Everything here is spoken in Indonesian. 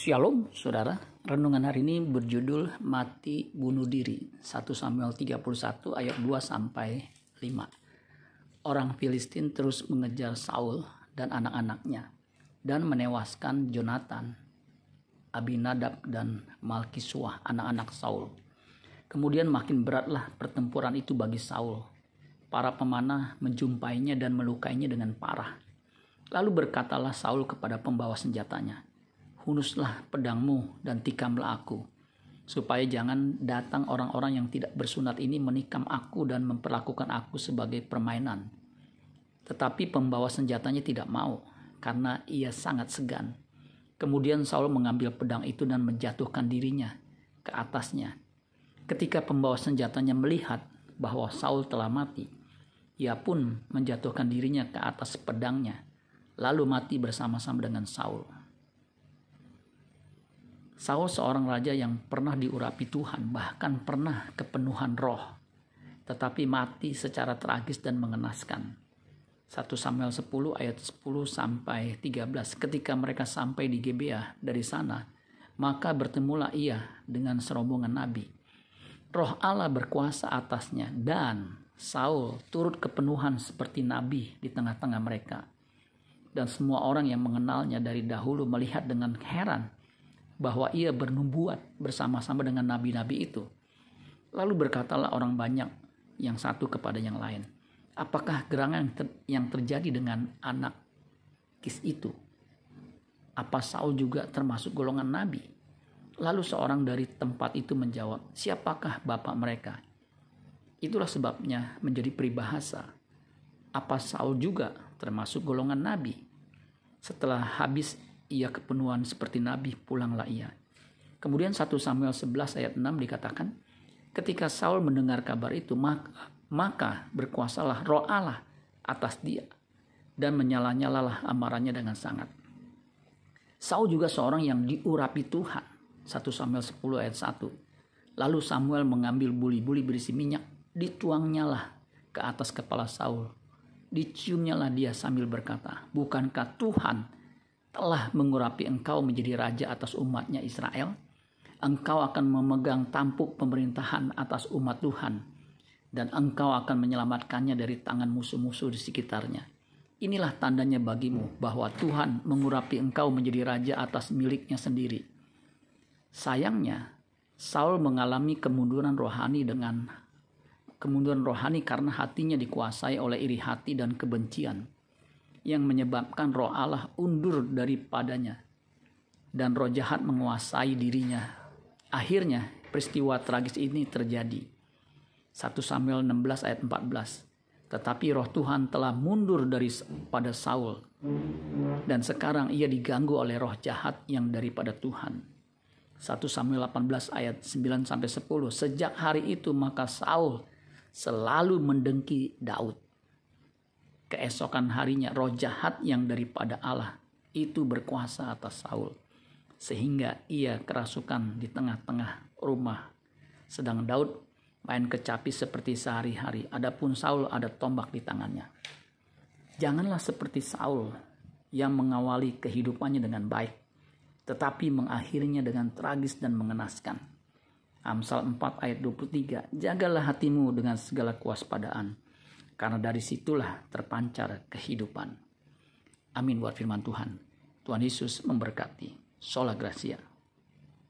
Shalom saudara, renungan hari ini berjudul Mati Bunuh Diri 1 Samuel 31 ayat 2 sampai 5 Orang Filistin terus mengejar Saul dan anak-anaknya dan menewaskan Jonathan, Abinadab dan Malkisua anak-anak Saul. Kemudian makin beratlah pertempuran itu bagi Saul. Para pemanah menjumpainya dan melukainya dengan parah. Lalu berkatalah Saul kepada pembawa senjatanya, hunuslah pedangmu dan tikamlah aku, supaya jangan datang orang-orang yang tidak bersunat ini menikam aku dan memperlakukan aku sebagai permainan. Tetapi pembawa senjatanya tidak mau, karena ia sangat segan. Kemudian Saul mengambil pedang itu dan menjatuhkan dirinya ke atasnya. Ketika pembawa senjatanya melihat bahwa Saul telah mati, ia pun menjatuhkan dirinya ke atas pedangnya, lalu mati bersama-sama dengan Saul. Saul seorang raja yang pernah diurapi Tuhan, bahkan pernah kepenuhan roh, tetapi mati secara tragis dan mengenaskan. 1 Samuel 10 ayat 10 sampai 13 ketika mereka sampai di Gebea dari sana maka bertemulah ia dengan serombongan nabi. Roh Allah berkuasa atasnya dan Saul turut kepenuhan seperti nabi di tengah-tengah mereka. Dan semua orang yang mengenalnya dari dahulu melihat dengan heran bahwa ia bernubuat bersama-sama dengan nabi-nabi itu. Lalu berkatalah orang banyak yang satu kepada yang lain, apakah gerangan yang terjadi dengan anak Kis itu? Apa Saul juga termasuk golongan nabi? Lalu seorang dari tempat itu menjawab, siapakah bapak mereka? Itulah sebabnya menjadi peribahasa. Apa Saul juga termasuk golongan nabi? Setelah habis ia kepenuhan seperti nabi, pulanglah ia. Kemudian 1 Samuel 11 ayat 6 dikatakan, ketika Saul mendengar kabar itu, maka, maka berkuasalah roh Allah atas dia dan menyala-nyalalah amarahnya dengan sangat. Saul juga seorang yang diurapi Tuhan. 1 Samuel 10 ayat 1. Lalu Samuel mengambil buli-buli berisi minyak, dituangnyalah ke atas kepala Saul. Diciumnyalah dia sambil berkata, Bukankah Tuhan telah mengurapi engkau menjadi raja atas umatnya Israel, engkau akan memegang tampuk pemerintahan atas umat Tuhan, dan engkau akan menyelamatkannya dari tangan musuh-musuh di sekitarnya. Inilah tandanya bagimu bahwa Tuhan mengurapi engkau menjadi raja atas miliknya sendiri. Sayangnya, Saul mengalami kemunduran rohani dengan kemunduran rohani karena hatinya dikuasai oleh iri hati dan kebencian yang menyebabkan roh Allah undur daripadanya dan roh jahat menguasai dirinya. Akhirnya peristiwa tragis ini terjadi. 1 Samuel 16 ayat 14. Tetapi roh Tuhan telah mundur dari pada Saul dan sekarang ia diganggu oleh roh jahat yang daripada Tuhan. 1 Samuel 18 ayat 9 sampai 10. Sejak hari itu maka Saul selalu mendengki Daud keesokan harinya roh jahat yang daripada Allah itu berkuasa atas Saul sehingga ia kerasukan di tengah-tengah rumah sedang Daud main kecapi seperti sehari-hari. Adapun Saul ada tombak di tangannya. Janganlah seperti Saul yang mengawali kehidupannya dengan baik tetapi mengakhirinya dengan tragis dan mengenaskan. Amsal 4 ayat 23 Jagalah hatimu dengan segala kewaspadaan karena dari situlah terpancar kehidupan. Amin buat firman Tuhan. Tuhan Yesus memberkati. Sola Gracia.